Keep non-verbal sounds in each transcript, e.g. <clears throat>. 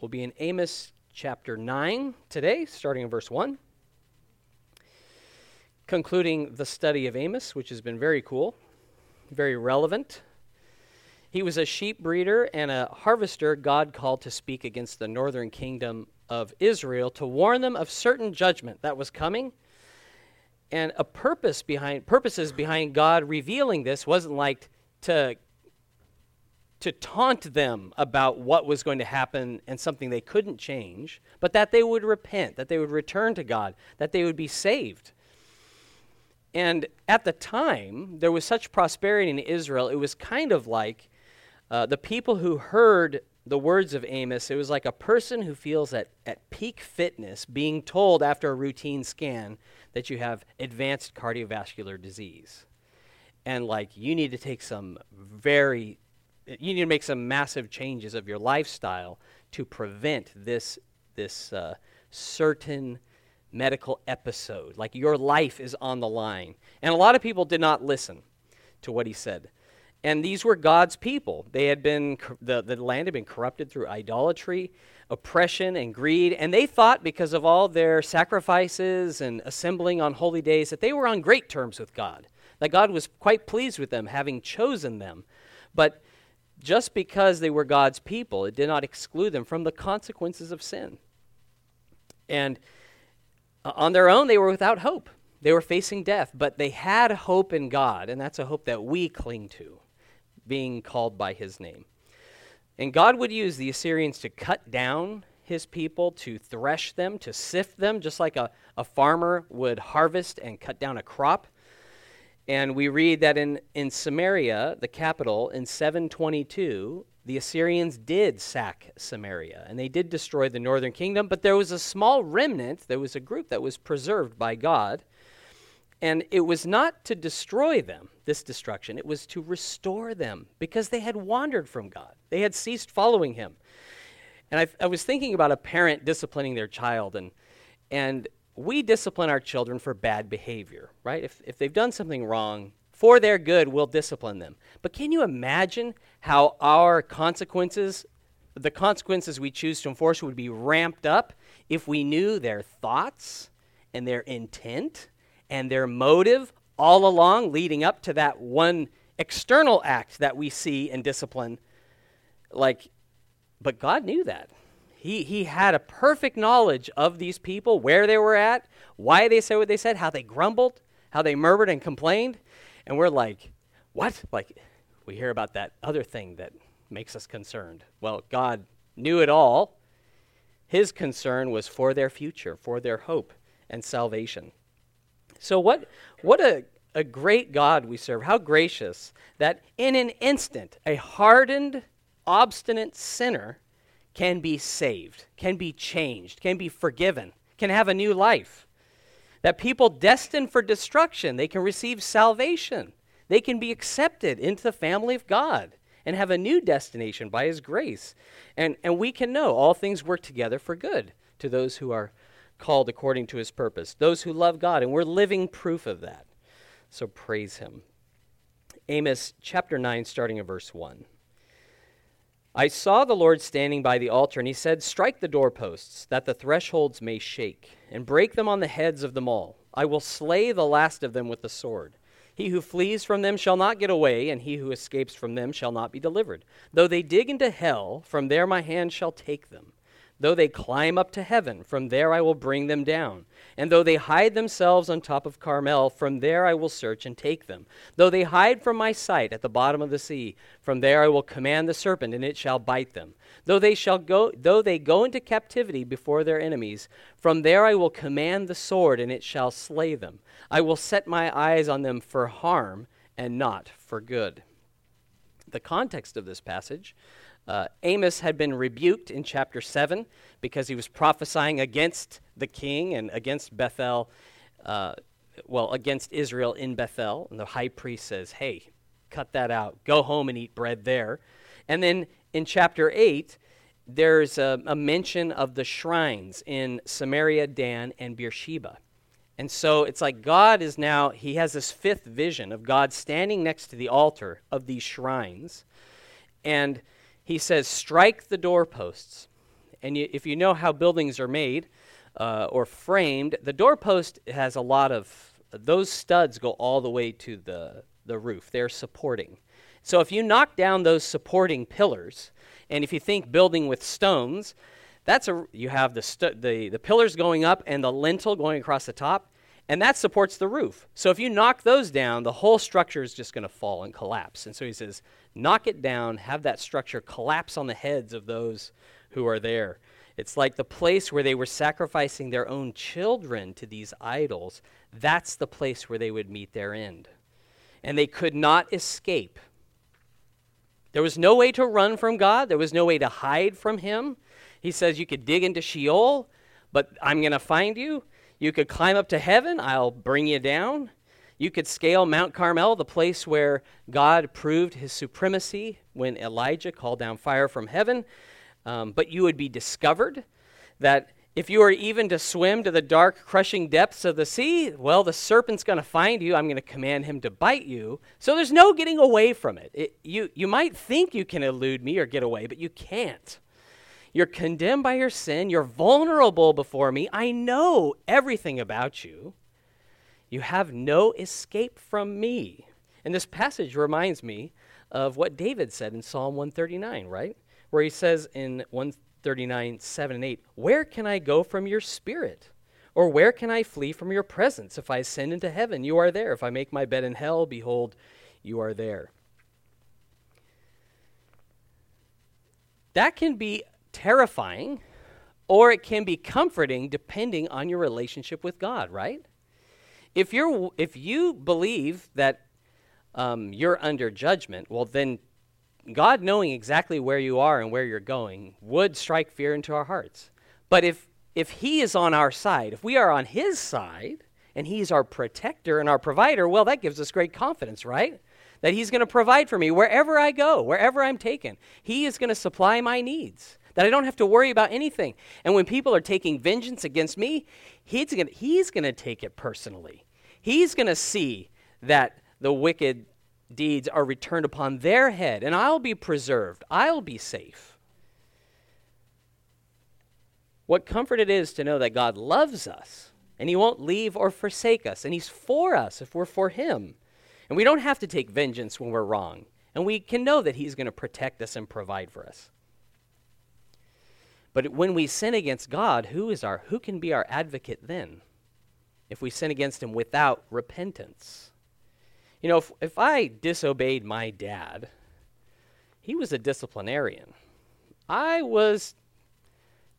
We'll be in Amos chapter 9 today, starting in verse 1. Concluding the study of Amos, which has been very cool, very relevant. He was a sheep breeder and a harvester God called to speak against the northern kingdom of Israel to warn them of certain judgment that was coming. And a purpose behind purposes behind God revealing this wasn't like to to taunt them about what was going to happen and something they couldn't change, but that they would repent, that they would return to God, that they would be saved. And at the time, there was such prosperity in Israel, it was kind of like uh, the people who heard the words of Amos, it was like a person who feels at, at peak fitness being told after a routine scan that you have advanced cardiovascular disease. And like you need to take some very you need to make some massive changes of your lifestyle to prevent this this uh, certain medical episode. Like your life is on the line. And a lot of people did not listen to what he said. And these were God's people. They had been the, the land had been corrupted through idolatry, oppression, and greed, and they thought because of all their sacrifices and assembling on holy days that they were on great terms with God. That God was quite pleased with them having chosen them. But just because they were God's people, it did not exclude them from the consequences of sin. And uh, on their own, they were without hope. They were facing death, but they had hope in God, and that's a hope that we cling to, being called by His name. And God would use the Assyrians to cut down His people, to thresh them, to sift them, just like a, a farmer would harvest and cut down a crop. And we read that in, in Samaria, the capital, in 722, the Assyrians did sack Samaria and they did destroy the northern kingdom, but there was a small remnant, there was a group that was preserved by God. And it was not to destroy them, this destruction, it was to restore them because they had wandered from God. They had ceased following Him. And I, I was thinking about a parent disciplining their child, and, and we discipline our children for bad behavior, right? If, if they've done something wrong, for their good, we'll discipline them. But can you imagine how our consequences, the consequences we choose to enforce, would be ramped up if we knew their thoughts and their intent and their motive all along leading up to that one external act that we see in discipline? Like, but God knew that. He, he had a perfect knowledge of these people, where they were at, why they said what they said, how they grumbled, how they murmured and complained. And we're like, what? Like, we hear about that other thing that makes us concerned. Well, God knew it all. His concern was for their future, for their hope and salvation. So, what, what a, a great God we serve. How gracious that in an instant, a hardened, obstinate sinner can be saved, can be changed, can be forgiven, can have a new life. That people destined for destruction, they can receive salvation. They can be accepted into the family of God and have a new destination by His grace. And, and we can know all things work together for good to those who are called according to His purpose, those who love God. And we're living proof of that. So praise Him. Amos chapter 9, starting in verse 1. I saw the Lord standing by the altar, and he said, Strike the doorposts, that the thresholds may shake, and break them on the heads of them all. I will slay the last of them with the sword. He who flees from them shall not get away, and he who escapes from them shall not be delivered. Though they dig into hell, from there my hand shall take them. Though they climb up to heaven, from there I will bring them down. And though they hide themselves on top of Carmel, from there I will search and take them. Though they hide from my sight at the bottom of the sea, from there I will command the serpent, and it shall bite them. Though they shall go though they go into captivity before their enemies, from there I will command the sword, and it shall slay them. I will set my eyes on them for harm and not for good. The context of this passage uh, Amos had been rebuked in chapter 7 because he was prophesying against the king and against Bethel, uh, well, against Israel in Bethel. And the high priest says, hey, cut that out. Go home and eat bread there. And then in chapter 8, there's a, a mention of the shrines in Samaria, Dan, and Beersheba. And so it's like God is now, he has this fifth vision of God standing next to the altar of these shrines. And he says, Strike the doorposts. And you, if you know how buildings are made uh, or framed, the doorpost has a lot of those studs go all the way to the, the roof. They're supporting. So if you knock down those supporting pillars, and if you think building with stones, that's a you have the stu- the the pillars going up and the lintel going across the top, and that supports the roof. So if you knock those down, the whole structure is just going to fall and collapse. And so he says, knock it down, have that structure collapse on the heads of those who are there. It's like the place where they were sacrificing their own children to these idols. That's the place where they would meet their end. And they could not escape. There was no way to run from God, there was no way to hide from Him. He says, You could dig into Sheol, but I'm going to find you. You could climb up to heaven, I'll bring you down. You could scale Mount Carmel, the place where God proved his supremacy when Elijah called down fire from heaven. Um, but you would be discovered that if you were even to swim to the dark, crushing depths of the sea, well, the serpent's going to find you. I'm going to command him to bite you. So there's no getting away from it. it. you, you might think you can elude me or get away, but you can't. You're condemned by your sin. You're vulnerable before me. I know everything about you. You have no escape from me. And this passage reminds me of what David said in Psalm 139, right? Where he says in 139, 7 and 8, Where can I go from your spirit? Or where can I flee from your presence? If I ascend into heaven, you are there. If I make my bed in hell, behold, you are there. That can be terrifying or it can be comforting depending on your relationship with God, right? If, you're, if you believe that um, you're under judgment, well, then God knowing exactly where you are and where you're going would strike fear into our hearts. But if, if He is on our side, if we are on His side, and He's our protector and our provider, well, that gives us great confidence, right? That He's going to provide for me wherever I go, wherever I'm taken. He is going to supply my needs that I don't have to worry about anything. And when people are taking vengeance against me, he's going he's to take it personally. He's going to see that the wicked deeds are returned upon their head, and I'll be preserved. I'll be safe. What comfort it is to know that God loves us, and He won't leave or forsake us, and He's for us if we're for Him. And we don't have to take vengeance when we're wrong, and we can know that He's going to protect us and provide for us. But when we sin against God, who is our who can be our advocate then? If we sin against him without repentance. You know, if, if I disobeyed my dad, he was a disciplinarian. I was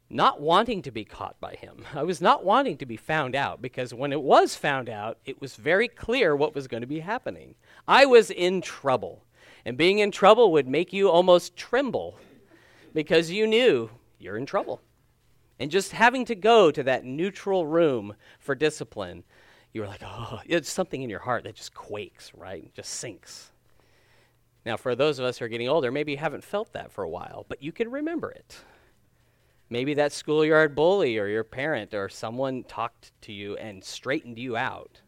not wanting to be caught by him. I was not wanting to be found out because when it was found out, it was very clear what was going to be happening. I was in trouble. And being in trouble would make you almost tremble because you knew you're in trouble. And just having to go to that neutral room for discipline, you're like, oh, it's something in your heart that just quakes, right? Just sinks. Now, for those of us who are getting older, maybe you haven't felt that for a while, but you can remember it. Maybe that schoolyard bully or your parent or someone talked to you and straightened you out.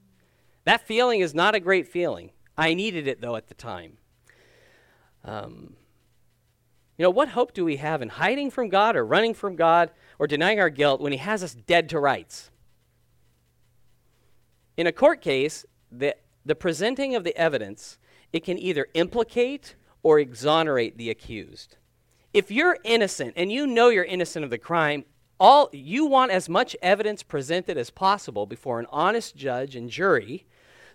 That feeling is not a great feeling. I needed it, though, at the time. Um, you know, what hope do we have in hiding from God or running from God or denying our guilt when He has us dead to rights? In a court case, the, the presenting of the evidence, it can either implicate or exonerate the accused. If you're innocent and you know you're innocent of the crime, all you want as much evidence presented as possible before an honest judge and jury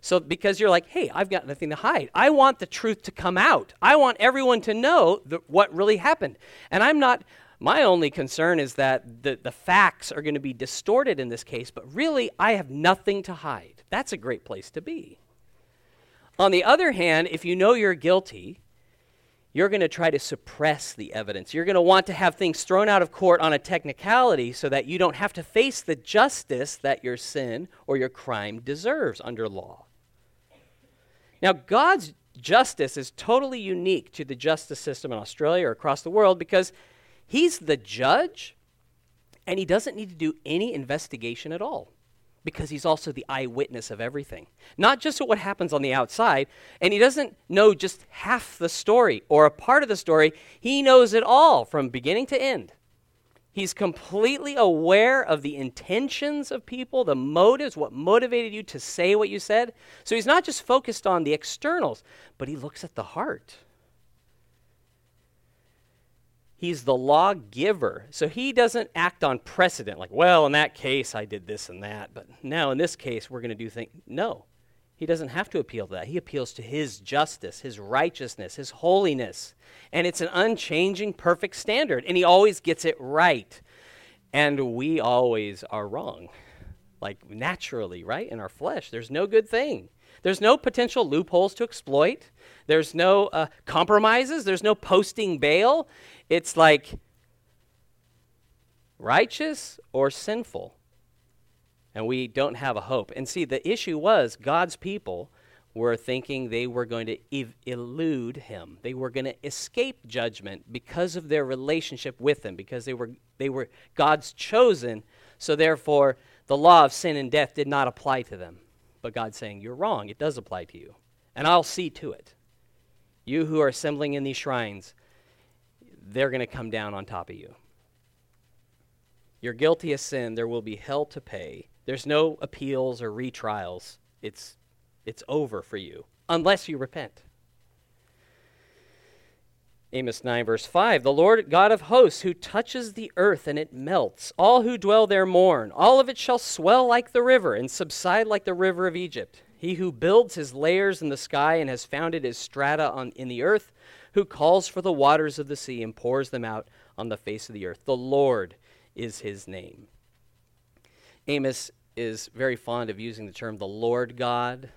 so, because you're like, hey, I've got nothing to hide. I want the truth to come out. I want everyone to know the, what really happened. And I'm not, my only concern is that the, the facts are going to be distorted in this case, but really, I have nothing to hide. That's a great place to be. On the other hand, if you know you're guilty, you're going to try to suppress the evidence. You're going to want to have things thrown out of court on a technicality so that you don't have to face the justice that your sin or your crime deserves under law. Now, God's justice is totally unique to the justice system in Australia or across the world because He's the judge and He doesn't need to do any investigation at all because He's also the eyewitness of everything. Not just what happens on the outside, and He doesn't know just half the story or a part of the story, He knows it all from beginning to end. He's completely aware of the intentions of people, the motives, what motivated you to say what you said. So he's not just focused on the externals, but he looks at the heart. He's the lawgiver. So he doesn't act on precedent, like, well, in that case, I did this and that, but now in this case, we're going to do things. No. He doesn't have to appeal to that. He appeals to his justice, his righteousness, his holiness. And it's an unchanging, perfect standard. And he always gets it right. And we always are wrong. Like naturally, right? In our flesh, there's no good thing. There's no potential loopholes to exploit. There's no uh, compromises. There's no posting bail. It's like righteous or sinful and we don't have a hope. And see, the issue was God's people were thinking they were going to ev- elude him. They were going to escape judgment because of their relationship with him, because they were, they were God's chosen. So therefore, the law of sin and death did not apply to them. But God's saying, You're wrong. It does apply to you. And I'll see to it. You who are assembling in these shrines, they're going to come down on top of you. You're guilty of sin. There will be hell to pay. There's no appeals or retrials. It's, it's over for you, unless you repent. Amos 9, verse 5 The Lord God of hosts, who touches the earth and it melts, all who dwell there mourn. All of it shall swell like the river and subside like the river of Egypt. He who builds his layers in the sky and has founded his strata on, in the earth, who calls for the waters of the sea and pours them out on the face of the earth. The Lord is his name. Amos is very fond of using the term the Lord God,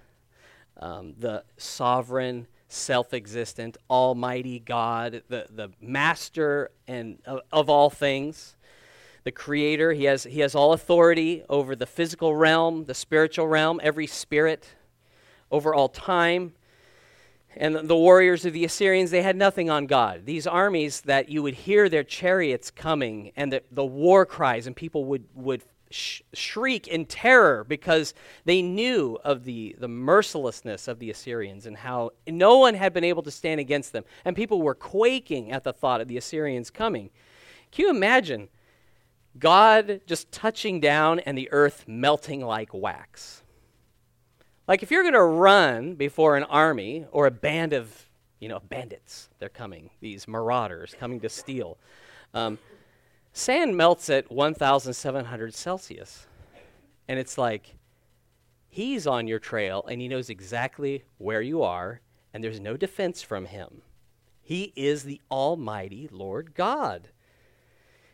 um, the sovereign, self existent, almighty God, the, the master and, uh, of all things, the creator. He has, he has all authority over the physical realm, the spiritual realm, every spirit, over all time. And the warriors of the Assyrians, they had nothing on God. These armies that you would hear their chariots coming and the, the war cries, and people would, would sh- shriek in terror because they knew of the, the mercilessness of the Assyrians and how no one had been able to stand against them. And people were quaking at the thought of the Assyrians coming. Can you imagine God just touching down and the earth melting like wax? Like if you're going to run before an army or a band of, you know, bandits, they're coming, these marauders coming to steal. Um, Sand melts at 1,700 Celsius. And it's like, he's on your trail and he knows exactly where you are, and there's no defense from him. He is the Almighty Lord God.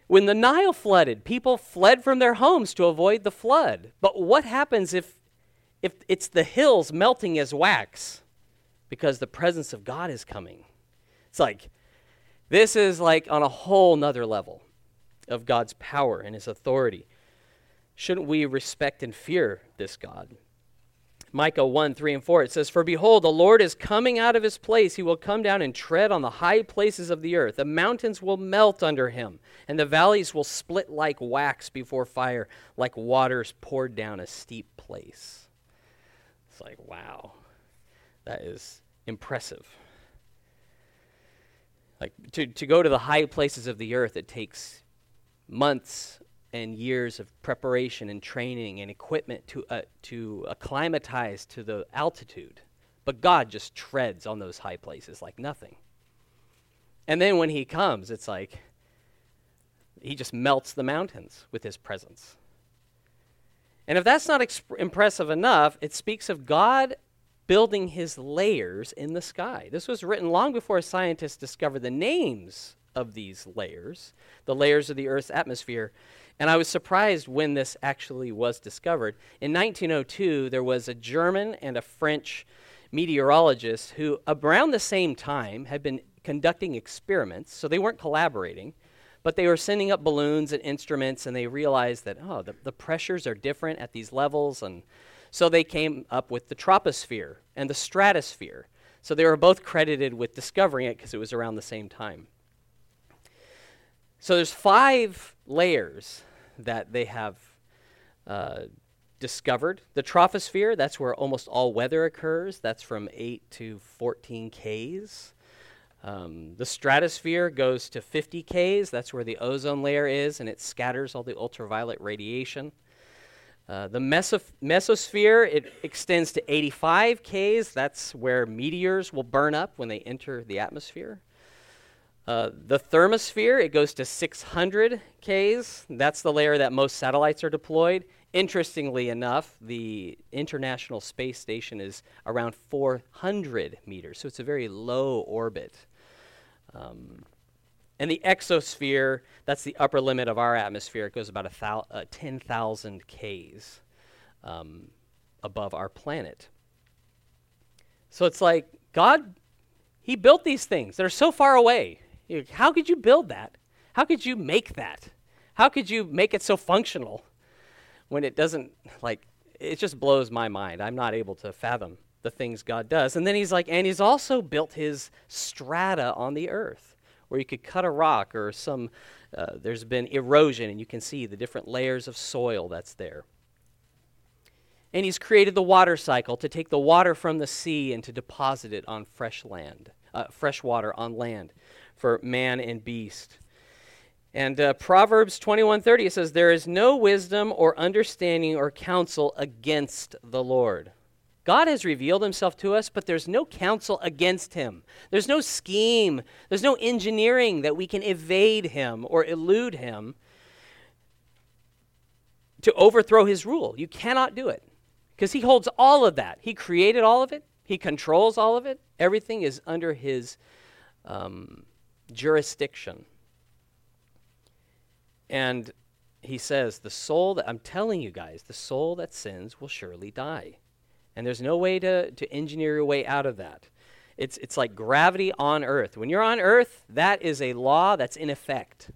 When the Nile flooded, people fled from their homes to avoid the flood. But what happens if, if it's the hills melting as wax? Because the presence of God is coming. It's like, this is like on a whole nother level of God's power and his authority. Shouldn't we respect and fear this God? Micah 1 3 and 4, it says, For behold, the Lord is coming out of his place. He will come down and tread on the high places of the earth. The mountains will melt under him, and the valleys will split like wax before fire, like waters poured down a steep place. It's like, wow, that is impressive. Like to, to go to the high places of the earth, it takes months and years of preparation and training and equipment to, uh, to acclimatize to the altitude. But God just treads on those high places like nothing. And then when He comes, it's like He just melts the mountains with His presence. And if that's not exp- impressive enough, it speaks of God building His layers in the sky. This was written long before scientists discovered the names of these layers, the layers of the Earth's atmosphere. And I was surprised when this actually was discovered. In 1902, there was a German and a French meteorologist who, around the same time, had been conducting experiments. So they weren't collaborating, but they were sending up balloons and instruments, and they realized that, oh, the, the pressures are different at these levels. And so they came up with the troposphere and the stratosphere. So they were both credited with discovering it because it was around the same time. So there's five layers that they have uh, discovered. The troposphere, that's where almost all weather occurs. That's from 8 to 14 Ks. Um, the stratosphere goes to 50 Ks. That's where the ozone layer is, and it scatters all the ultraviolet radiation. Uh, the meso- mesosphere it extends to 85 Ks. That's where meteors will burn up when they enter the atmosphere. Uh, the thermosphere it goes to 600 Ks. That's the layer that most satellites are deployed. Interestingly enough, the International Space Station is around 400 meters, so it's a very low orbit. Um, and the exosphere, that's the upper limit of our atmosphere. It goes about thou- uh, 10,000 Ks um, above our planet. So it's like God, He built these things that are so far away. How could you build that? How could you make that? How could you make it so functional when it doesn't, like, it just blows my mind. I'm not able to fathom the things God does. And then He's like, and He's also built His strata on the earth where you could cut a rock or some, uh, there's been erosion and you can see the different layers of soil that's there. And he's created the water cycle to take the water from the sea and to deposit it on fresh land, uh, fresh water on land for man and beast. And uh, Proverbs 21:30 says there is no wisdom or understanding or counsel against the Lord. God has revealed himself to us, but there's no counsel against him. There's no scheme, there's no engineering that we can evade him or elude him to overthrow his rule. You cannot do it because he holds all of that. He created all of it, he controls all of it. Everything is under his um, jurisdiction. And he says, The soul that I'm telling you guys, the soul that sins will surely die. And there's no way to, to engineer your way out of that. It's, it's like gravity on earth. When you're on earth, that is a law that's in effect.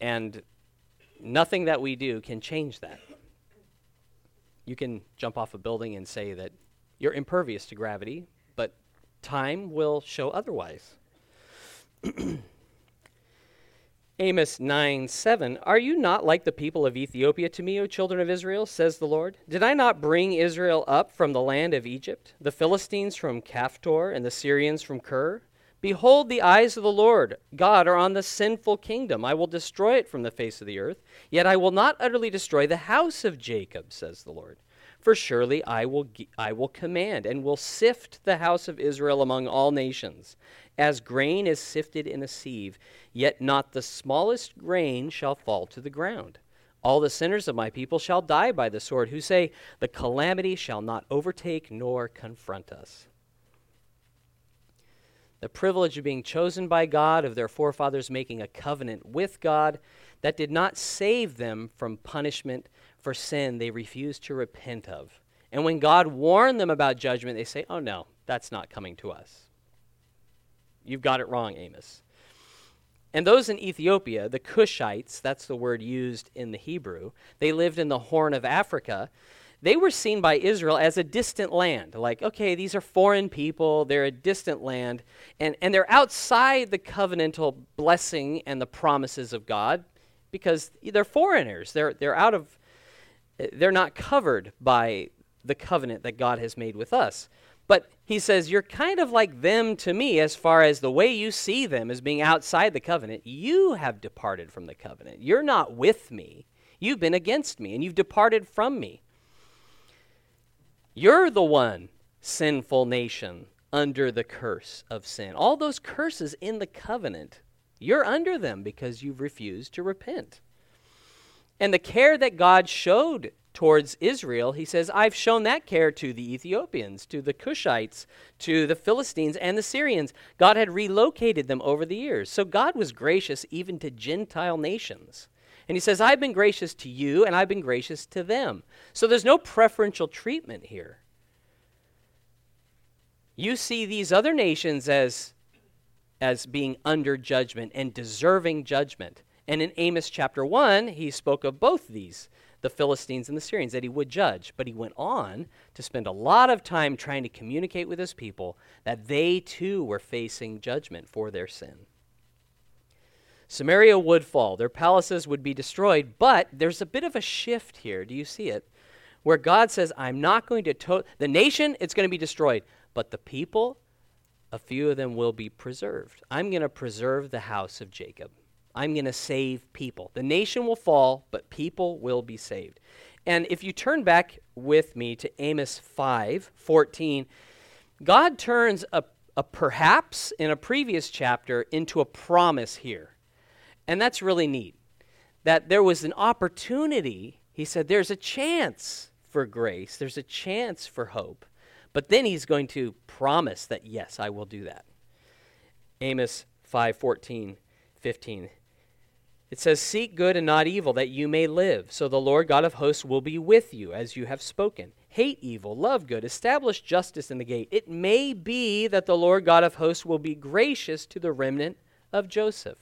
And nothing that we do can change that. You can jump off a building and say that you're impervious to gravity, but time will show otherwise. <clears throat> Amos 9 7. Are you not like the people of Ethiopia to me, O children of Israel, says the Lord? Did I not bring Israel up from the land of Egypt, the Philistines from Caphtor, and the Syrians from Kir? Behold, the eyes of the Lord God are on the sinful kingdom. I will destroy it from the face of the earth, yet I will not utterly destroy the house of Jacob, says the Lord. For surely I will, I will command and will sift the house of Israel among all nations, as grain is sifted in a sieve, yet not the smallest grain shall fall to the ground. All the sinners of my people shall die by the sword, who say, The calamity shall not overtake nor confront us. The privilege of being chosen by God, of their forefathers making a covenant with God, that did not save them from punishment for sin they refuse to repent of. And when God warned them about judgment, they say, Oh, no, that's not coming to us. You've got it wrong, Amos. And those in Ethiopia, the Cushites, that's the word used in the Hebrew, they lived in the Horn of Africa. They were seen by Israel as a distant land. Like, okay, these are foreign people, they're a distant land, and, and they're outside the covenantal blessing and the promises of God because they're foreigners. They're, they're out of they're not covered by the covenant that God has made with us. But he says, You're kind of like them to me as far as the way you see them as being outside the covenant. You have departed from the covenant. You're not with me. You've been against me, and you've departed from me. You're the one sinful nation under the curse of sin. All those curses in the covenant, you're under them because you've refused to repent. And the care that God showed towards Israel, he says, I've shown that care to the Ethiopians, to the Cushites, to the Philistines, and the Syrians. God had relocated them over the years. So God was gracious even to Gentile nations. And he says, I've been gracious to you, and I've been gracious to them. So there's no preferential treatment here. You see these other nations as, as being under judgment and deserving judgment. And in Amos chapter 1, he spoke of both these, the Philistines and the Syrians, that he would judge. But he went on to spend a lot of time trying to communicate with his people that they too were facing judgment for their sin. Samaria would fall, their palaces would be destroyed, but there's a bit of a shift here. Do you see it? Where God says, I'm not going to, to- the nation, it's going to be destroyed, but the people, a few of them will be preserved. I'm going to preserve the house of Jacob. I'm going to save people. The nation will fall, but people will be saved. And if you turn back with me to Amos 5 14, God turns a, a perhaps in a previous chapter into a promise here. And that's really neat. That there was an opportunity. He said, There's a chance for grace, there's a chance for hope. But then he's going to promise that, yes, I will do that. Amos 5 14, 15. It says, Seek good and not evil, that you may live. So the Lord God of hosts will be with you, as you have spoken. Hate evil, love good, establish justice in the gate. It may be that the Lord God of hosts will be gracious to the remnant of Joseph.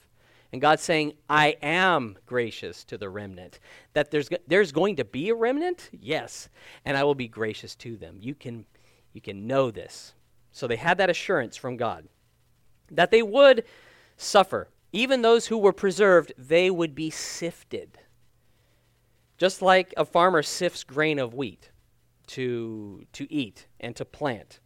And God's saying, I am gracious to the remnant. That there's, there's going to be a remnant? Yes. And I will be gracious to them. You can, you can know this. So they had that assurance from God that they would suffer even those who were preserved, they would be sifted. Just like a farmer sifts grain of wheat to, to eat and to plant.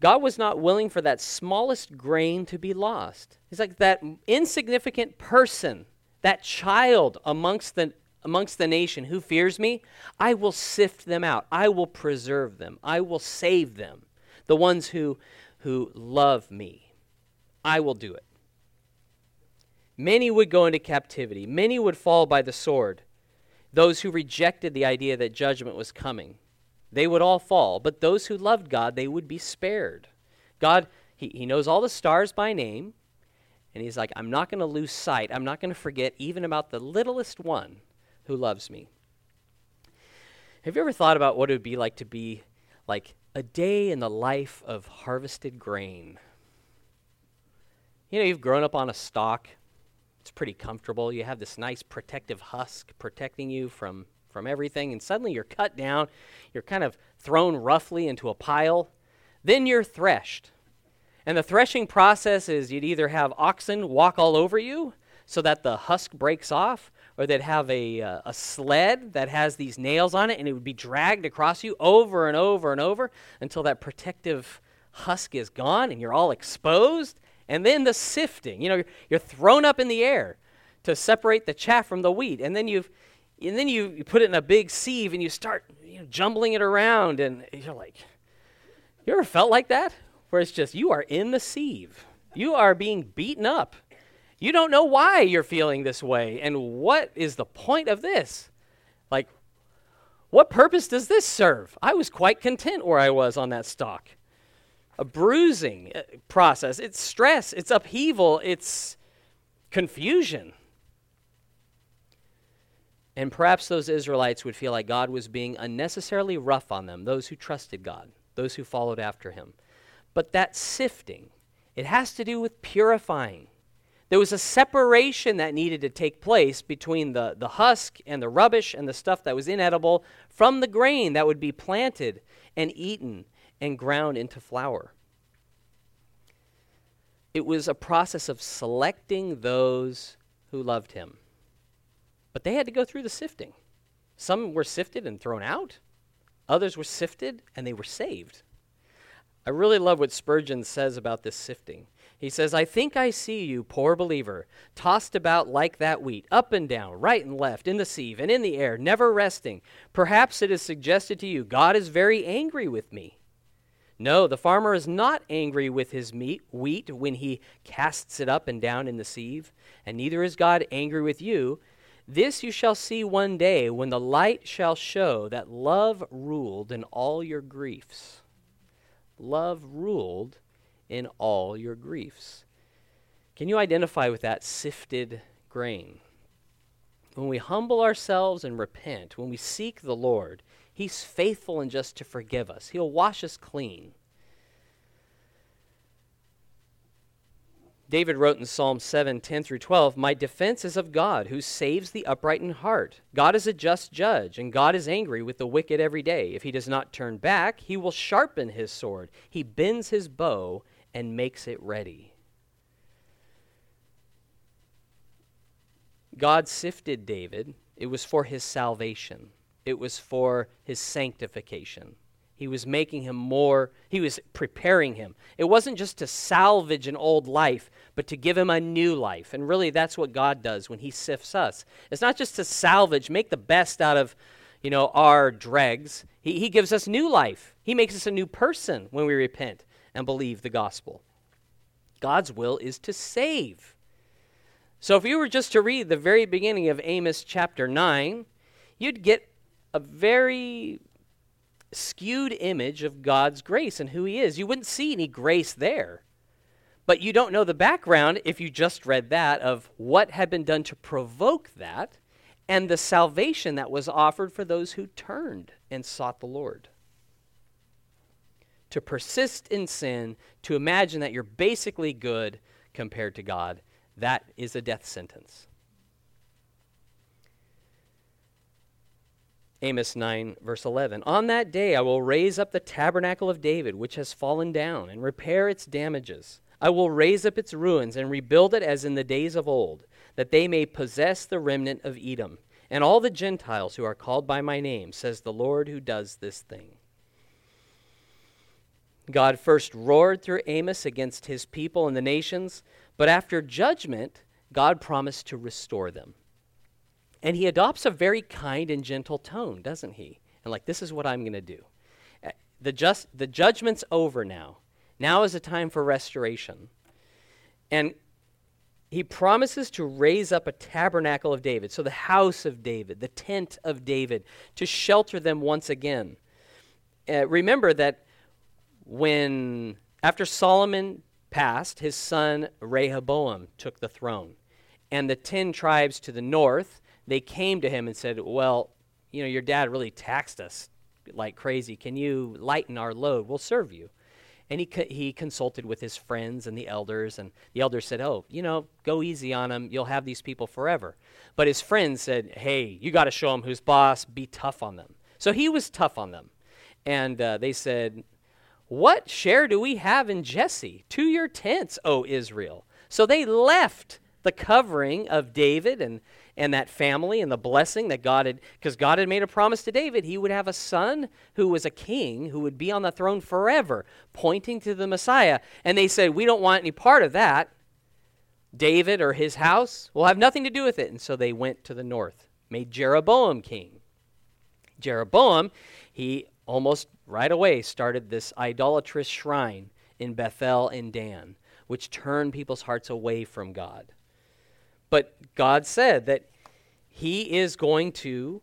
God was not willing for that smallest grain to be lost. He's like that insignificant person, that child amongst the, amongst the nation who fears me, I will sift them out. I will preserve them. I will save them. The ones who, who love me. I will do it. Many would go into captivity, many would fall by the sword. Those who rejected the idea that judgment was coming, they would all fall. But those who loved God, they would be spared. God, He, he knows all the stars by name, and He's like, I'm not going to lose sight. I'm not going to forget even about the littlest one who loves me. Have you ever thought about what it would be like to be like a day in the life of harvested grain? You know, you've grown up on a stalk it's pretty comfortable. You have this nice protective husk protecting you from, from everything, and suddenly you're cut down. You're kind of thrown roughly into a pile. Then you're threshed. And the threshing process is you'd either have oxen walk all over you so that the husk breaks off, or they'd have a, uh, a sled that has these nails on it, and it would be dragged across you over and over and over until that protective husk is gone and you're all exposed and then the sifting. You know, you're, thrown up in the air to separate the chaff from the wheat. And then you've and then you, you put it in a big sieve and you start you know, jumbling it around and you're like, you ever felt like that? Where it's just you are in the sieve. You are being beaten up. You don't know why you're feeling this way and what is the point of this? Like, what purpose does this serve? I was quite content where I was on that stalk a bruising uh, process. It's stress, it's upheaval, it's confusion. And perhaps those Israelites would feel like God was being unnecessarily rough on them, those who trusted God, those who followed after him. But that sifting, it has to do with purifying. There was a separation that needed to take place between the, the husk and the rubbish and the stuff that was inedible from the grain that would be planted and eaten and ground into flour. It was a process of selecting those who loved him. But they had to go through the sifting. Some were sifted and thrown out, others were sifted and they were saved. I really love what Spurgeon says about this sifting. He says, I think I see you, poor believer, tossed about like that wheat, up and down, right and left, in the sieve and in the air, never resting. Perhaps it is suggested to you, God is very angry with me. No, the farmer is not angry with his meat, wheat when he casts it up and down in the sieve, and neither is God angry with you. This you shall see one day when the light shall show that love ruled in all your griefs. Love ruled in all your griefs. Can you identify with that sifted grain? When we humble ourselves and repent, when we seek the Lord, He's faithful and just to forgive us. He'll wash us clean. David wrote in Psalm 7 10 through 12, My defense is of God, who saves the upright in heart. God is a just judge, and God is angry with the wicked every day. If he does not turn back, he will sharpen his sword. He bends his bow and makes it ready. God sifted David, it was for his salvation it was for his sanctification. He was making him more, he was preparing him. It wasn't just to salvage an old life, but to give him a new life. And really, that's what God does when he sifts us. It's not just to salvage, make the best out of, you know, our dregs. He, he gives us new life. He makes us a new person when we repent and believe the gospel. God's will is to save. So if you were just to read the very beginning of Amos chapter 9, you'd get a very skewed image of God's grace and who He is. You wouldn't see any grace there. But you don't know the background if you just read that of what had been done to provoke that and the salvation that was offered for those who turned and sought the Lord. To persist in sin, to imagine that you're basically good compared to God, that is a death sentence. Amos 9, verse 11. On that day I will raise up the tabernacle of David, which has fallen down, and repair its damages. I will raise up its ruins and rebuild it as in the days of old, that they may possess the remnant of Edom, and all the Gentiles who are called by my name, says the Lord who does this thing. God first roared through Amos against his people and the nations, but after judgment, God promised to restore them. And he adopts a very kind and gentle tone, doesn't he? And like, this is what I'm going to do. Uh, the, just, the judgment's over now. Now is a time for restoration. And he promises to raise up a tabernacle of David, so the house of David, the tent of David, to shelter them once again. Uh, remember that when, after Solomon passed, his son Rehoboam took the throne. And the ten tribes to the north they came to him and said, Well, you know, your dad really taxed us like crazy. Can you lighten our load? We'll serve you. And he, he consulted with his friends and the elders, and the elders said, Oh, you know, go easy on them. You'll have these people forever. But his friends said, Hey, you got to show them who's boss. Be tough on them. So he was tough on them. And uh, they said, What share do we have in Jesse? To your tents, O Israel. So they left the covering of David and and that family and the blessing that God had, because God had made a promise to David, he would have a son who was a king who would be on the throne forever, pointing to the Messiah. And they said, We don't want any part of that. David or his house will have nothing to do with it. And so they went to the north, made Jeroboam king. Jeroboam, he almost right away started this idolatrous shrine in Bethel and Dan, which turned people's hearts away from God. But God said that He is going to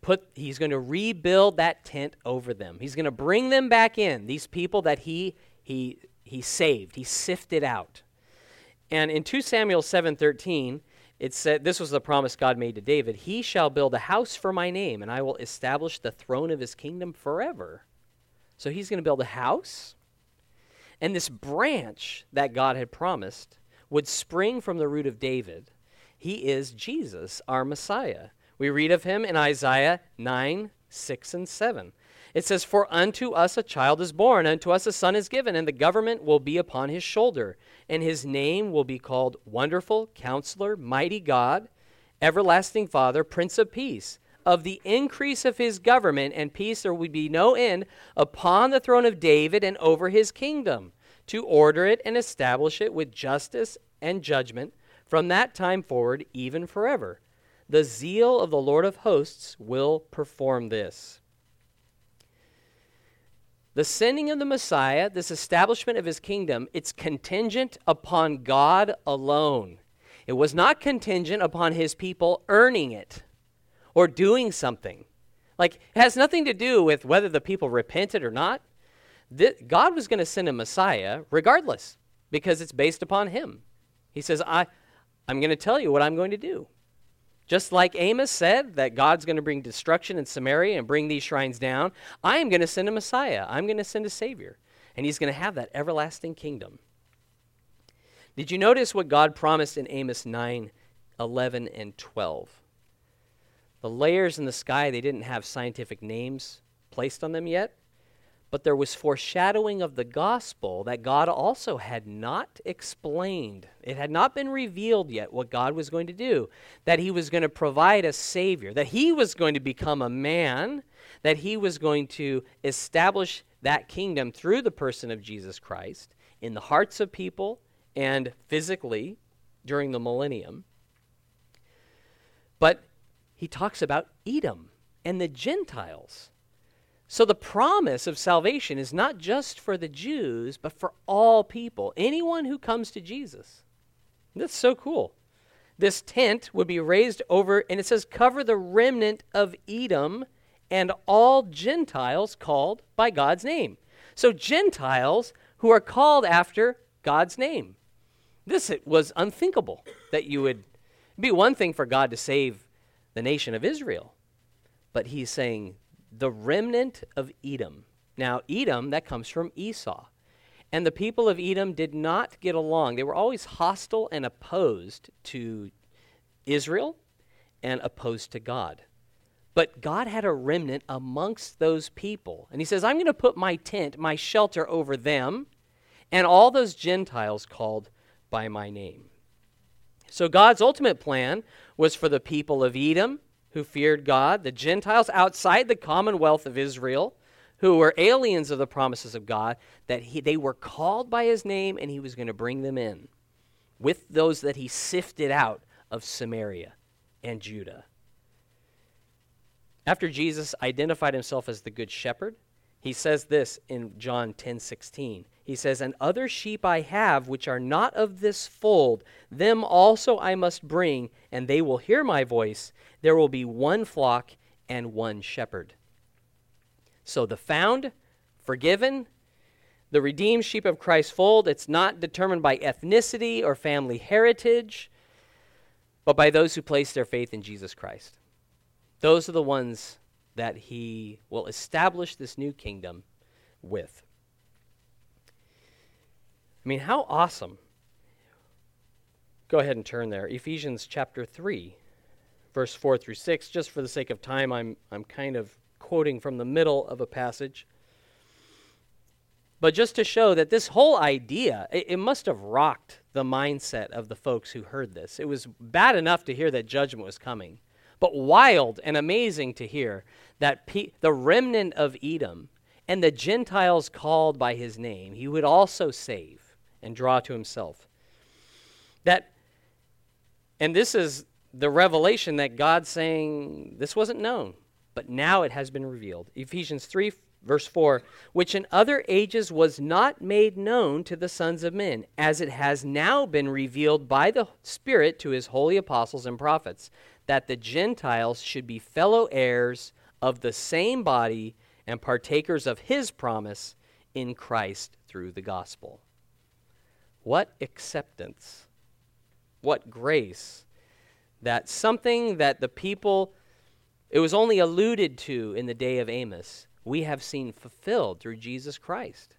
put, He's going to rebuild that tent over them. He's going to bring them back in, these people that He, he, he saved, He sifted out. And in 2 Samuel 7:13, it said this was the promise God made to David, "He shall build a house for my name, and I will establish the throne of his kingdom forever." So he's going to build a house. And this branch that God had promised would spring from the root of David. He is Jesus, our Messiah. We read of him in Isaiah 9, 6, and 7. It says, For unto us a child is born, unto us a son is given, and the government will be upon his shoulder. And his name will be called Wonderful, Counselor, Mighty God, Everlasting Father, Prince of Peace. Of the increase of his government and peace there would be no end upon the throne of David and over his kingdom to order it and establish it with justice and judgment from that time forward, even forever. The zeal of the Lord of hosts will perform this. The sending of the Messiah, this establishment of his kingdom, it's contingent upon God alone. It was not contingent upon his people earning it or doing something. Like, it has nothing to do with whether the people repented or not God was going to send a Messiah regardless because it's based upon him. He says, I, I'm going to tell you what I'm going to do. Just like Amos said that God's going to bring destruction in Samaria and bring these shrines down, I am going to send a Messiah. I'm going to send a Savior. And he's going to have that everlasting kingdom. Did you notice what God promised in Amos 9, 11, and 12? The layers in the sky, they didn't have scientific names placed on them yet. But there was foreshadowing of the gospel that God also had not explained. It had not been revealed yet what God was going to do, that he was going to provide a savior, that he was going to become a man, that he was going to establish that kingdom through the person of Jesus Christ in the hearts of people and physically during the millennium. But he talks about Edom and the Gentiles. So the promise of salvation is not just for the Jews, but for all people, anyone who comes to Jesus. That's so cool. This tent would be raised over, and it says, cover the remnant of Edom and all Gentiles called by God's name. So, Gentiles who are called after God's name. This it was unthinkable that you would be one thing for God to save the nation of Israel, but he's saying the remnant of Edom. Now, Edom, that comes from Esau. And the people of Edom did not get along. They were always hostile and opposed to Israel and opposed to God. But God had a remnant amongst those people. And he says, I'm going to put my tent, my shelter over them, and all those Gentiles called by my name. So God's ultimate plan was for the people of Edom who feared God, the Gentiles outside the commonwealth of Israel, who were aliens of the promises of God, that he, they were called by his name and he was going to bring them in with those that he sifted out of Samaria and Judah. After Jesus identified himself as the good shepherd, he says this in John 10 16. He says, And other sheep I have which are not of this fold, them also I must bring, and they will hear my voice. There will be one flock and one shepherd. So the found, forgiven, the redeemed sheep of Christ's fold, it's not determined by ethnicity or family heritage, but by those who place their faith in Jesus Christ. Those are the ones that he will establish this new kingdom with. I mean, how awesome. Go ahead and turn there. Ephesians chapter 3, verse 4 through 6. Just for the sake of time, I'm, I'm kind of quoting from the middle of a passage. But just to show that this whole idea, it, it must have rocked the mindset of the folks who heard this. It was bad enough to hear that judgment was coming, but wild and amazing to hear that pe- the remnant of Edom and the Gentiles called by his name, he would also save and draw to himself. That, and this is the revelation that God's saying this wasn't known, but now it has been revealed. Ephesians 3, verse 4 which in other ages was not made known to the sons of men, as it has now been revealed by the Spirit to his holy apostles and prophets, that the Gentiles should be fellow heirs of the same body and partakers of his promise in Christ through the gospel. What acceptance, what grace that something that the people, it was only alluded to in the day of Amos, we have seen fulfilled through Jesus Christ.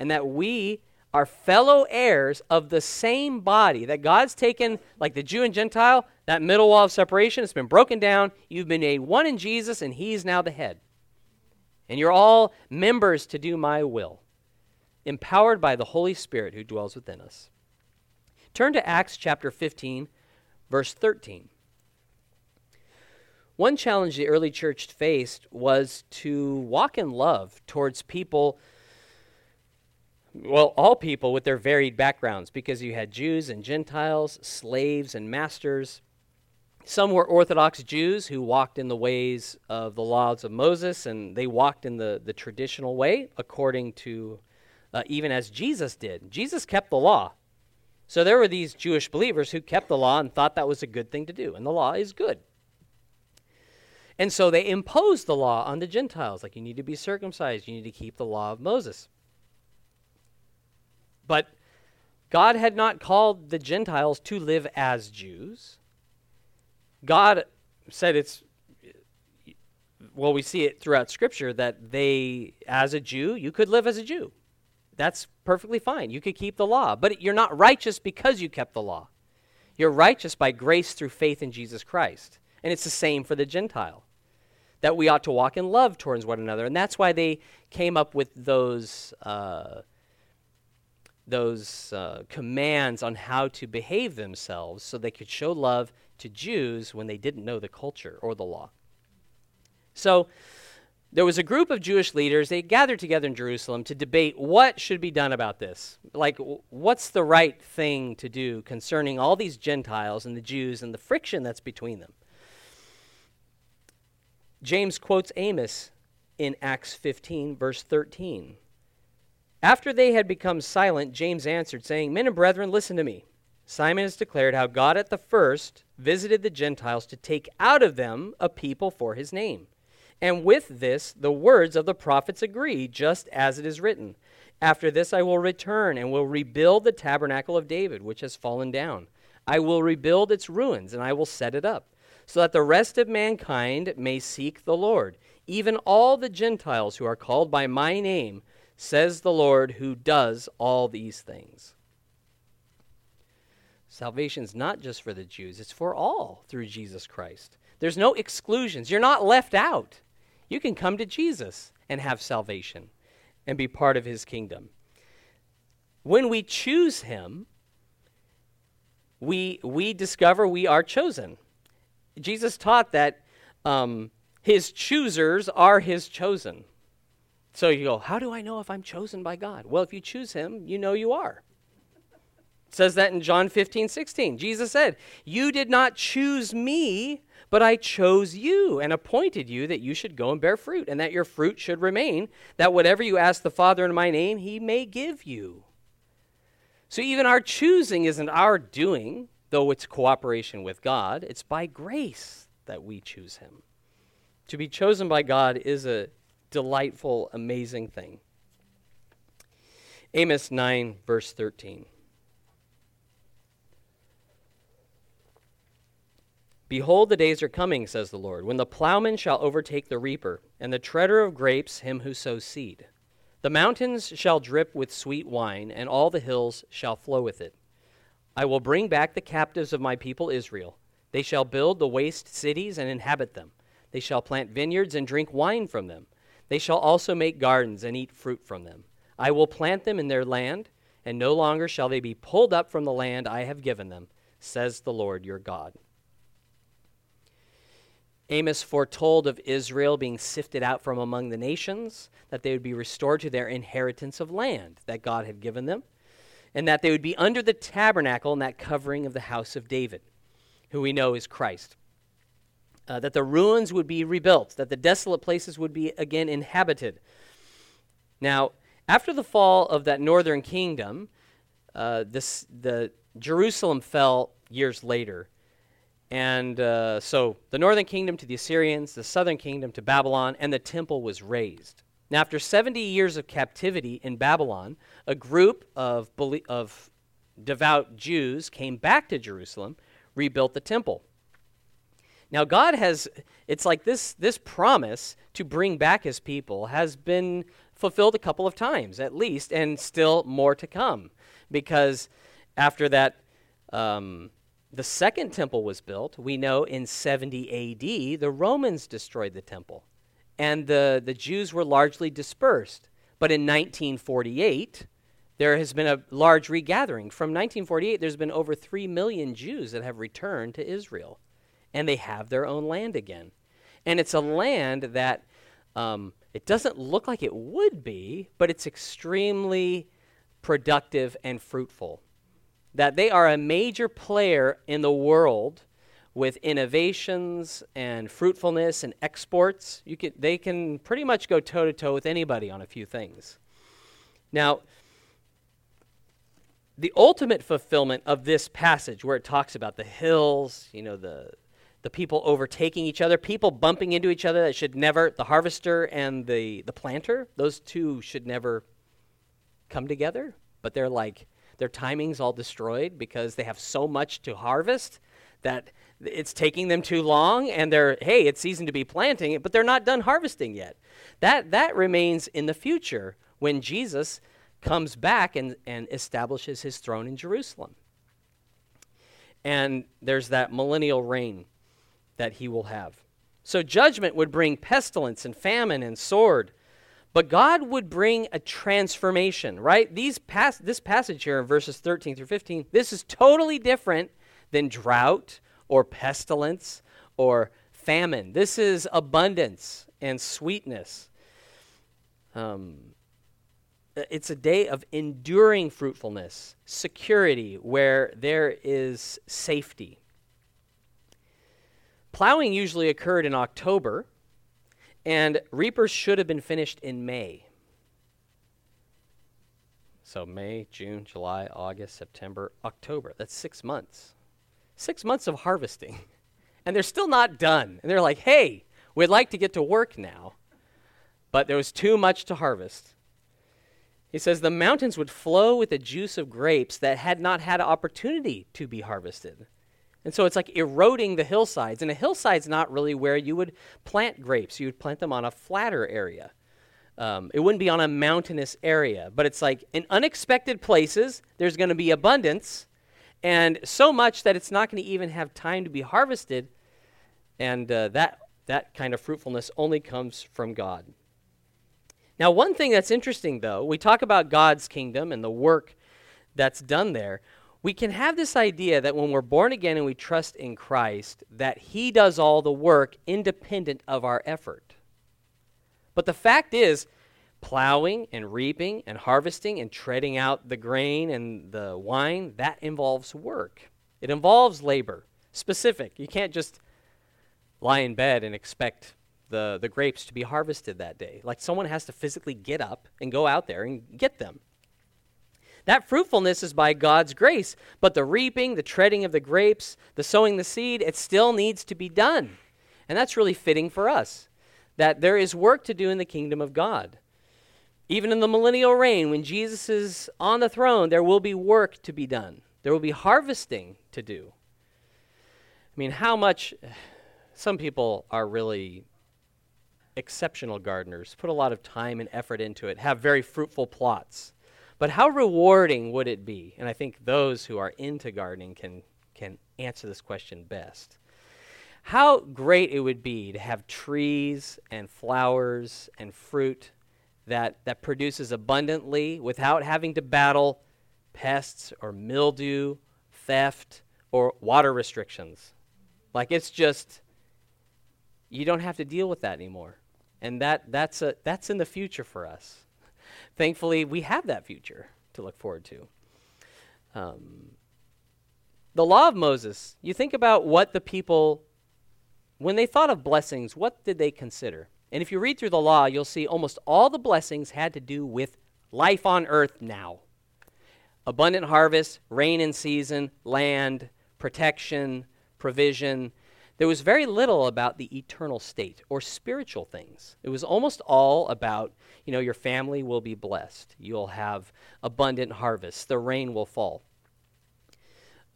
And that we are fellow heirs of the same body, that God's taken, like the Jew and Gentile, that middle wall of separation, it's been broken down. You've been made one in Jesus, and He's now the head. And you're all members to do my will, empowered by the Holy Spirit who dwells within us. Turn to Acts chapter 15, verse 13. One challenge the early church faced was to walk in love towards people, well, all people with their varied backgrounds, because you had Jews and Gentiles, slaves and masters. Some were Orthodox Jews who walked in the ways of the laws of Moses, and they walked in the, the traditional way according to, uh, even as Jesus did. Jesus kept the law. So there were these Jewish believers who kept the law and thought that was a good thing to do, and the law is good. And so they imposed the law on the Gentiles like you need to be circumcised, you need to keep the law of Moses. But God had not called the Gentiles to live as Jews. God said it's well, we see it throughout Scripture that they, as a Jew, you could live as a Jew. That's perfectly fine. You could keep the law, but you're not righteous because you kept the law. You're righteous by grace through faith in Jesus Christ. And it's the same for the Gentile. that we ought to walk in love towards one another. And that's why they came up with those, uh, those uh, commands on how to behave themselves so they could show love to Jews when they didn't know the culture or the law. So there was a group of Jewish leaders. They gathered together in Jerusalem to debate what should be done about this. Like, what's the right thing to do concerning all these Gentiles and the Jews and the friction that's between them. James quotes Amos in Acts 15, verse 13. After they had become silent, James answered, saying, Men and brethren, listen to me. Simon has declared how God at the first visited the Gentiles to take out of them a people for his name. And with this, the words of the prophets agree, just as it is written After this, I will return and will rebuild the tabernacle of David, which has fallen down. I will rebuild its ruins, and I will set it up, so that the rest of mankind may seek the Lord, even all the Gentiles who are called by my name, says the Lord, who does all these things. Salvation is not just for the Jews, it's for all through Jesus Christ. There's no exclusions. You're not left out. You can come to Jesus and have salvation and be part of his kingdom. When we choose him, we, we discover we are chosen. Jesus taught that um, his choosers are his chosen. So you go, how do I know if I'm chosen by God? Well, if you choose him, you know you are. It says that in John 15, 16. Jesus said, You did not choose me, but I chose you and appointed you that you should go and bear fruit, and that your fruit should remain, that whatever you ask the Father in my name, he may give you. So even our choosing isn't our doing, though it's cooperation with God. It's by grace that we choose him. To be chosen by God is a delightful, amazing thing. Amos 9, verse 13. Behold, the days are coming, says the Lord, when the plowman shall overtake the reaper, and the treader of grapes him who sows seed. The mountains shall drip with sweet wine, and all the hills shall flow with it. I will bring back the captives of my people Israel. They shall build the waste cities and inhabit them. They shall plant vineyards and drink wine from them. They shall also make gardens and eat fruit from them. I will plant them in their land, and no longer shall they be pulled up from the land I have given them, says the Lord your God. Amos foretold of Israel being sifted out from among the nations, that they would be restored to their inheritance of land that God had given them, and that they would be under the tabernacle and that covering of the house of David, who we know is Christ. Uh, that the ruins would be rebuilt, that the desolate places would be again inhabited. Now, after the fall of that northern kingdom, uh, this, the Jerusalem fell years later. And uh, so the northern kingdom to the Assyrians, the southern kingdom to Babylon, and the temple was razed. Now, after 70 years of captivity in Babylon, a group of, of devout Jews came back to Jerusalem, rebuilt the temple. Now, God has, it's like this, this promise to bring back his people has been fulfilled a couple of times at least, and still more to come. Because after that, um, the second temple was built, we know in 70 AD, the Romans destroyed the temple, and the, the Jews were largely dispersed. But in 1948, there has been a large regathering. From 1948, there's been over 3 million Jews that have returned to Israel, and they have their own land again. And it's a land that um, it doesn't look like it would be, but it's extremely productive and fruitful that they are a major player in the world with innovations and fruitfulness and exports. You can, they can pretty much go toe to toe with anybody on a few things. Now, the ultimate fulfillment of this passage, where it talks about the hills, you know, the the people overtaking each other, people bumping into each other that should never, the harvester and the, the planter, those two should never come together, but they're like their timing's all destroyed because they have so much to harvest that it's taking them too long and they're hey it's season to be planting but they're not done harvesting yet. That that remains in the future when jesus comes back and, and establishes his throne in jerusalem. And there's that millennial reign that he will have. So judgment would bring pestilence and famine and sword. But God would bring a transformation, right? These pas- this passage here in verses 13 through 15, this is totally different than drought or pestilence or famine. This is abundance and sweetness. Um, it's a day of enduring fruitfulness, security, where there is safety. Plowing usually occurred in October, and reapers should have been finished in May. So, May, June, July, August, September, October. That's six months. Six months of harvesting. <laughs> And they're still not done. And they're like, hey, we'd like to get to work now. But there was too much to harvest. He says the mountains would flow with the juice of grapes that had not had opportunity to be harvested. And so it's like eroding the hillsides. And a hillside's not really where you would plant grapes. You would plant them on a flatter area. Um, it wouldn't be on a mountainous area. But it's like in unexpected places, there's going to be abundance. And so much that it's not going to even have time to be harvested. And uh, that, that kind of fruitfulness only comes from God. Now, one thing that's interesting, though, we talk about God's kingdom and the work that's done there we can have this idea that when we're born again and we trust in Christ, that He does all the work independent of our effort. But the fact is, plowing and reaping and harvesting and treading out the grain and the wine, that involves work. It involves labor, specific. You can't just lie in bed and expect the, the grapes to be harvested that day. Like someone has to physically get up and go out there and get them. That fruitfulness is by God's grace, but the reaping, the treading of the grapes, the sowing the seed, it still needs to be done. And that's really fitting for us that there is work to do in the kingdom of God. Even in the millennial reign, when Jesus is on the throne, there will be work to be done. There will be harvesting to do. I mean, how much some people are really exceptional gardeners, put a lot of time and effort into it, have very fruitful plots. But how rewarding would it be? And I think those who are into gardening can, can answer this question best. How great it would be to have trees and flowers and fruit that, that produces abundantly without having to battle pests or mildew, theft, or water restrictions. Like it's just, you don't have to deal with that anymore. And that, that's, a, that's in the future for us thankfully, we have that future to look forward to. Um, the law of Moses, you think about what the people, when they thought of blessings, what did they consider? And if you read through the law, you'll see almost all the blessings had to do with life on earth now abundant harvest, rain in season, land, protection, provision, there was very little about the eternal state or spiritual things. It was almost all about, you know, your family will be blessed. You'll have abundant harvests. The rain will fall.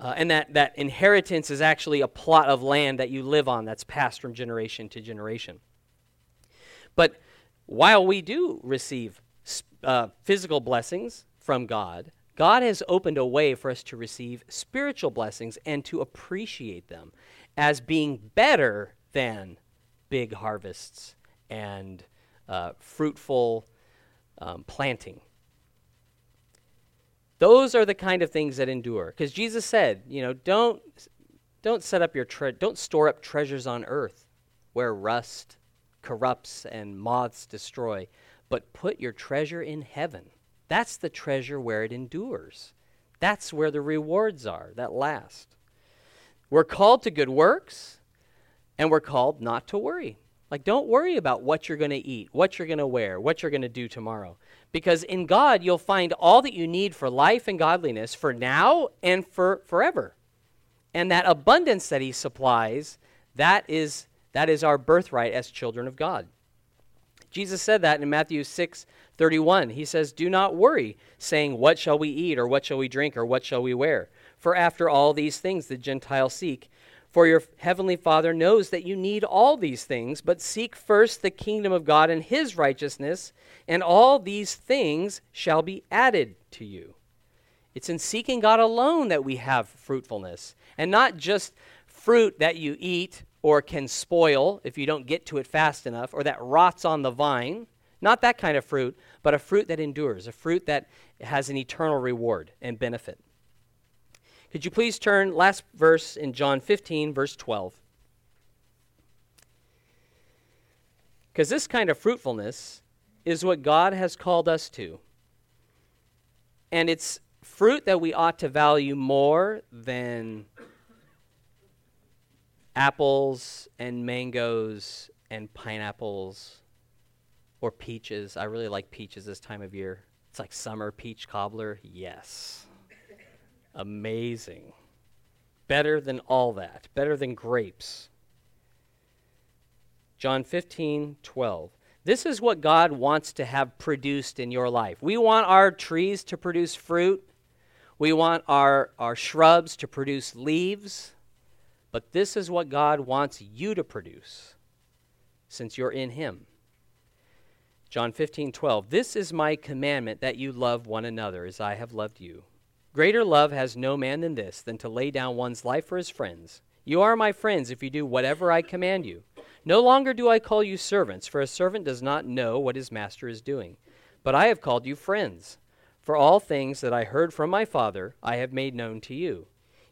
Uh, and that, that inheritance is actually a plot of land that you live on that's passed from generation to generation. But while we do receive uh, physical blessings from God, God has opened a way for us to receive spiritual blessings and to appreciate them as being better than big harvests and uh, fruitful um, planting. Those are the kind of things that endure. Because Jesus said, you know, don't, don't set up your tre- don't store up treasures on earth where rust corrupts and moths destroy, but put your treasure in heaven. That's the treasure where it endures. That's where the rewards are that last. We're called to good works, and we're called not to worry. Like, don't worry about what you're going to eat, what you're going to wear, what you're going to do tomorrow. Because in God, you'll find all that you need for life and godliness for now and for forever. And that abundance that He supplies, that is, that is our birthright as children of God. Jesus said that in Matthew 6 31. He says, Do not worry, saying, What shall we eat, or what shall we drink, or what shall we wear? For after all these things the Gentiles seek. For your heavenly Father knows that you need all these things, but seek first the kingdom of God and his righteousness, and all these things shall be added to you. It's in seeking God alone that we have fruitfulness, and not just fruit that you eat or can spoil if you don't get to it fast enough, or that rots on the vine. Not that kind of fruit, but a fruit that endures, a fruit that has an eternal reward and benefit. Could you please turn last verse in John 15, verse 12? Because this kind of fruitfulness is what God has called us to. And it's fruit that we ought to value more than apples and mangoes and pineapples or peaches. I really like peaches this time of year. It's like summer peach cobbler. Yes. Amazing. Better than all that. Better than grapes. John 15, 12. This is what God wants to have produced in your life. We want our trees to produce fruit. We want our, our shrubs to produce leaves. But this is what God wants you to produce since you're in Him. John 15, 12. This is my commandment that you love one another as I have loved you. Greater love has no man than this, than to lay down one's life for his friends. You are my friends if you do whatever I command you. No longer do I call you servants, for a servant does not know what his master is doing. But I have called you friends. For all things that I heard from my Father, I have made known to you.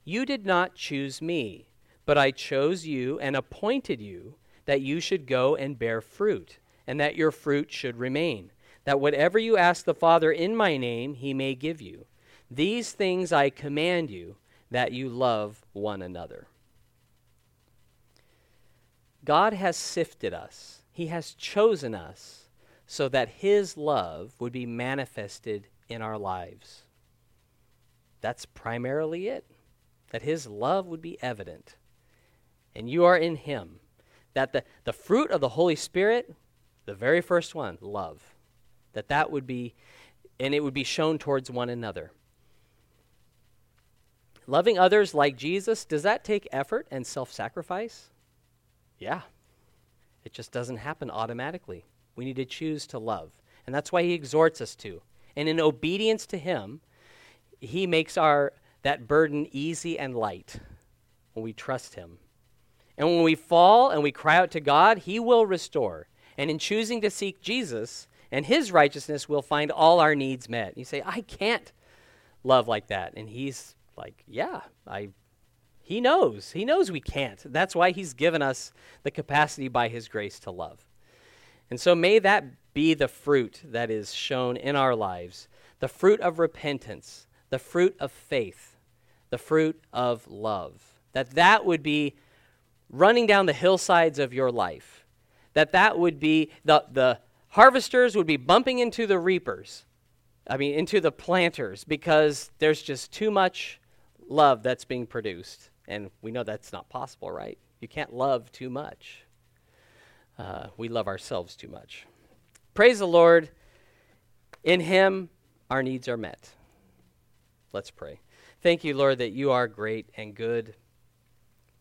You did not choose me, but I chose you and appointed you that you should go and bear fruit, and that your fruit should remain, that whatever you ask the Father in my name, he may give you. These things I command you, that you love one another. God has sifted us, He has chosen us so that His love would be manifested in our lives. That's primarily it, that His love would be evident. And you are in Him. That the, the fruit of the Holy Spirit, the very first one, love, that that would be, and it would be shown towards one another. Loving others like Jesus, does that take effort and self sacrifice? Yeah. It just doesn't happen automatically. We need to choose to love. And that's why he exhorts us to. And in obedience to him, he makes our that burden easy and light when we trust him. And when we fall and we cry out to God, he will restore. And in choosing to seek Jesus and his righteousness, we'll find all our needs met. You say, I can't love like that. And he's like, Yeah, I he knows. He knows we can't. That's why He's given us the capacity by His grace to love. And so may that be the fruit that is shown in our lives the fruit of repentance, the fruit of faith, the fruit of love. That that would be running down the hillsides of your life. That that would be the, the harvesters would be bumping into the reapers. I mean, into the planters because there's just too much love that's being produced. And we know that's not possible, right? You can't love too much. Uh, we love ourselves too much. Praise the Lord. In Him, our needs are met. Let's pray. Thank you, Lord, that you are great and good,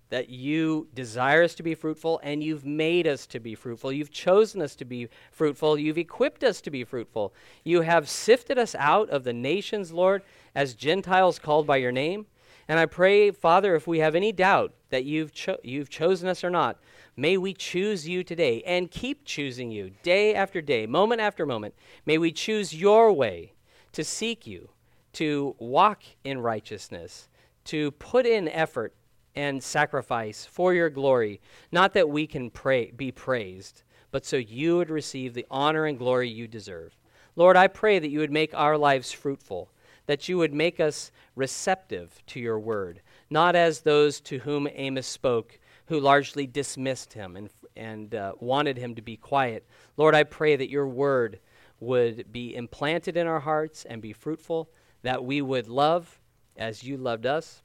that you desire us to be fruitful, and you've made us to be fruitful. You've chosen us to be fruitful. You've equipped us to be fruitful. You have sifted us out of the nations, Lord, as Gentiles called by your name. And I pray, Father, if we have any doubt that you've, cho- you've chosen us or not, may we choose you today and keep choosing you day after day, moment after moment. May we choose your way to seek you, to walk in righteousness, to put in effort and sacrifice for your glory, not that we can pray, be praised, but so you would receive the honor and glory you deserve. Lord, I pray that you would make our lives fruitful that you would make us receptive to your word, not as those to whom Amos spoke, who largely dismissed him and, and uh, wanted him to be quiet. Lord, I pray that your word would be implanted in our hearts and be fruitful, that we would love as you loved us,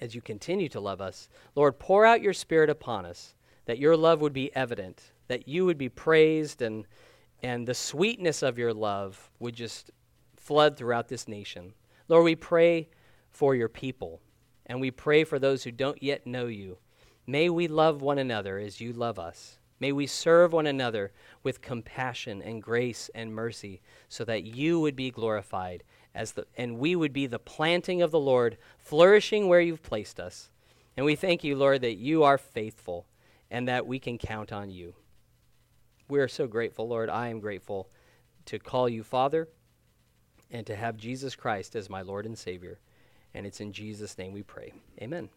as you continue to love us. Lord, pour out your spirit upon us, that your love would be evident, that you would be praised, and, and the sweetness of your love would just flood throughout this nation. Lord, we pray for your people, and we pray for those who don't yet know you. May we love one another as you love us. May we serve one another with compassion and grace and mercy so that you would be glorified as the and we would be the planting of the Lord flourishing where you've placed us. And we thank you, Lord, that you are faithful, and that we can count on you. We are so grateful, Lord. I am grateful to call you Father and to have Jesus Christ as my Lord and Savior. And it's in Jesus' name we pray. Amen.